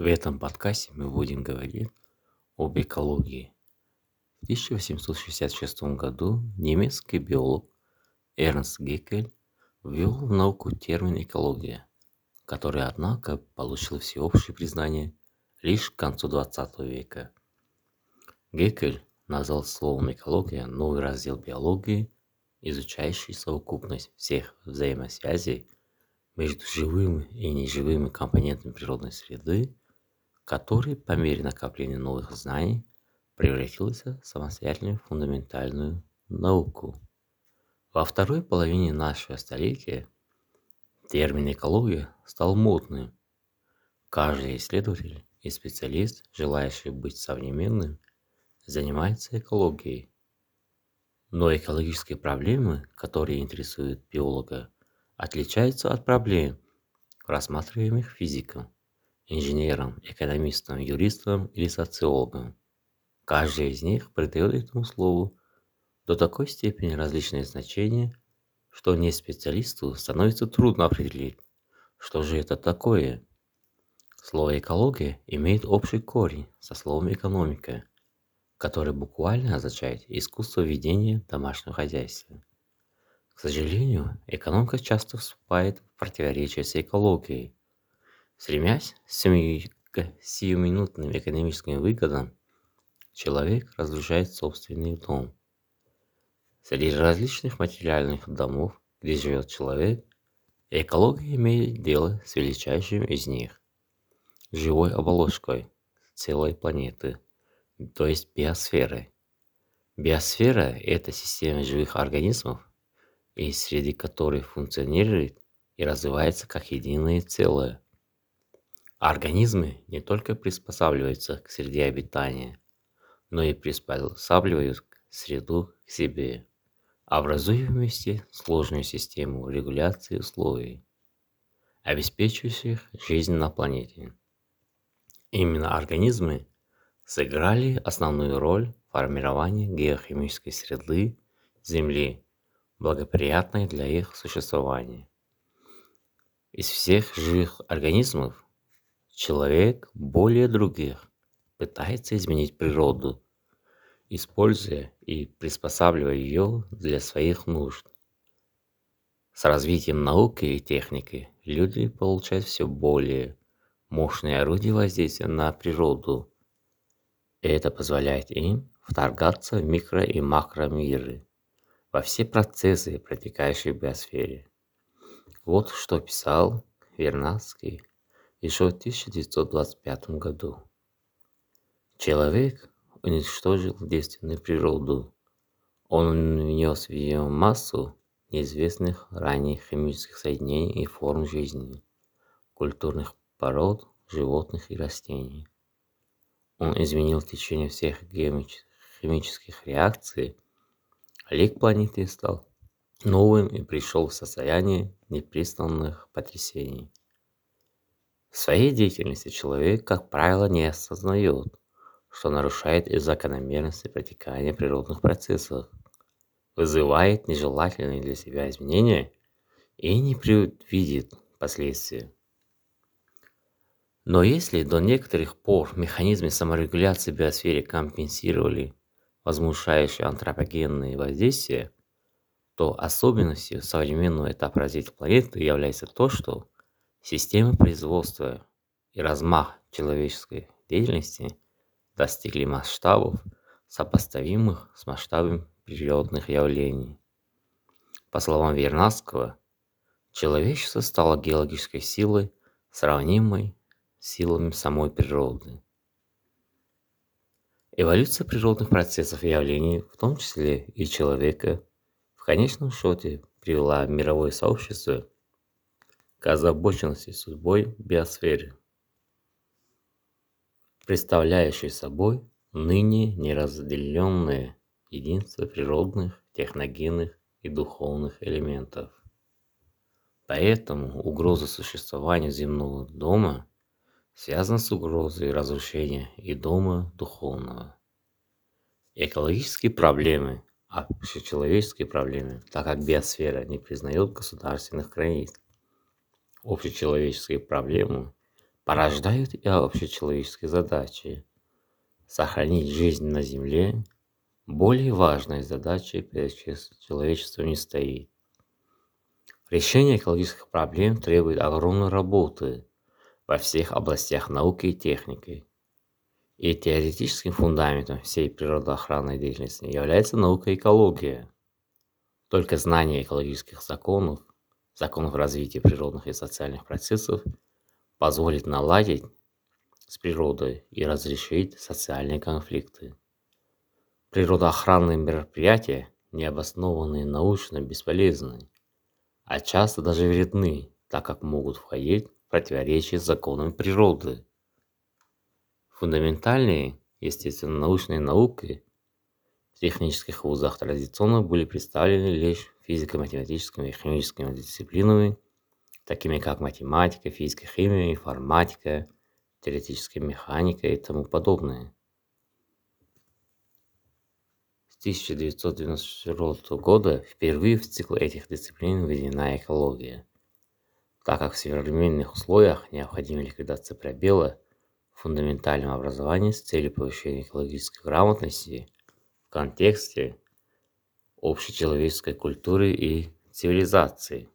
В этом подкасте мы будем говорить об экологии. В 1866 году немецкий биолог Эрнст Геккель ввел в науку термин «экология», который, однако, получил всеобщее признание лишь к концу XX века. Геккель назвал словом «экология» новый раздел биологии, изучающий совокупность всех взаимосвязей между живыми и неживыми компонентами природной среды который по мере накопления новых знаний превратился в самостоятельную фундаментальную науку. Во второй половине нашего столетия термин экология стал модным. Каждый исследователь и специалист, желающий быть современным, занимается экологией. Но экологические проблемы, которые интересуют биолога, отличаются от проблем, рассматриваемых физиком инженером, экономистом, юристом или социологом. Каждый из них придает этому слову до такой степени различные значения, что не специалисту становится трудно определить, что же это такое. Слово «экология» имеет общий корень со словом «экономика», который буквально означает «искусство ведения домашнего хозяйства». К сожалению, экономика часто вступает в противоречие с экологией, Стремясь к сиюминутным экономическим выгодам, человек разрушает собственный дом. Среди различных материальных домов, где живет человек, экология имеет дело с величайшим из них – живой оболочкой целой планеты, то есть биосферой. Биосфера – это система живых организмов, и среди которых функционирует и развивается как единое целое – Организмы не только приспосабливаются к среде обитания, но и приспосабливают среду к себе, образуя вместе сложную систему регуляции условий, обеспечивающих жизнь на планете. Именно организмы сыграли основную роль в формировании геохимической среды Земли, благоприятной для их существования. Из всех живых организмов Человек более других пытается изменить природу, используя и приспосабливая ее для своих нужд. С развитием науки и техники люди получают все более мощные орудия воздействия на природу. Это позволяет им вторгаться в микро- и макромиры, во все процессы, протекающие в биосфере. Вот что писал Вернадский еще в 1925 году. Человек уничтожил девственную природу. Он внес в ее массу неизвестных ранее химических соединений и форм жизни, культурных пород, животных и растений. Он изменил течение всех химических реакций, лик планеты стал новым и пришел в состояние непрестанных потрясений. В своей деятельности человек, как правило, не осознает, что нарушает и закономерности протекания природных процессов, вызывает нежелательные для себя изменения и не предвидит последствия. Но если до некоторых пор механизмы саморегуляции в биосфере компенсировали возмущающие антропогенные воздействия, то особенностью современного этапа развития планеты является то, что Системы производства и размах человеческой деятельности достигли масштабов, сопоставимых с масштабами природных явлений. По словам Вернадского, человечество стало геологической силой, сравнимой с силами самой природы. Эволюция природных процессов и явлений, в том числе и человека, в конечном счете привела мировое сообщество к озабоченности судьбой биосферы, представляющей собой ныне неразделенное единство природных, техногенных и духовных элементов. Поэтому угроза существования земного дома связана с угрозой разрушения и дома духовного. Экологические проблемы – общечеловеческие проблемы, так как биосфера не признает государственных границ общечеловеческие проблемы порождают и общечеловеческие задачи. Сохранить жизнь на Земле – более важной задачей перед человечеством не стоит. Решение экологических проблем требует огромной работы во всех областях науки и техники. И теоретическим фундаментом всей природоохранной деятельности является наука экология. Только знание экологических законов, законов развития природных и социальных процессов позволит наладить с природой и разрешить социальные конфликты. Природоохранные мероприятия, необоснованные научно, бесполезны, а часто даже вредны, так как могут входить в противоречие с законами природы. Фундаментальные естественно-научные науки технических вузах традиционно были представлены лишь физико-математическими и химическими дисциплинами, такими как математика, физика, химия, информатика – теоретическая механика и тому подобное. С 1994 года впервые в цикл этих дисциплин введена экология, так как в современных условиях необходима ликвидация пробела в фундаментальном образовании с целью повышения экологической грамотности контексте общечеловеческой культуры и цивилизации.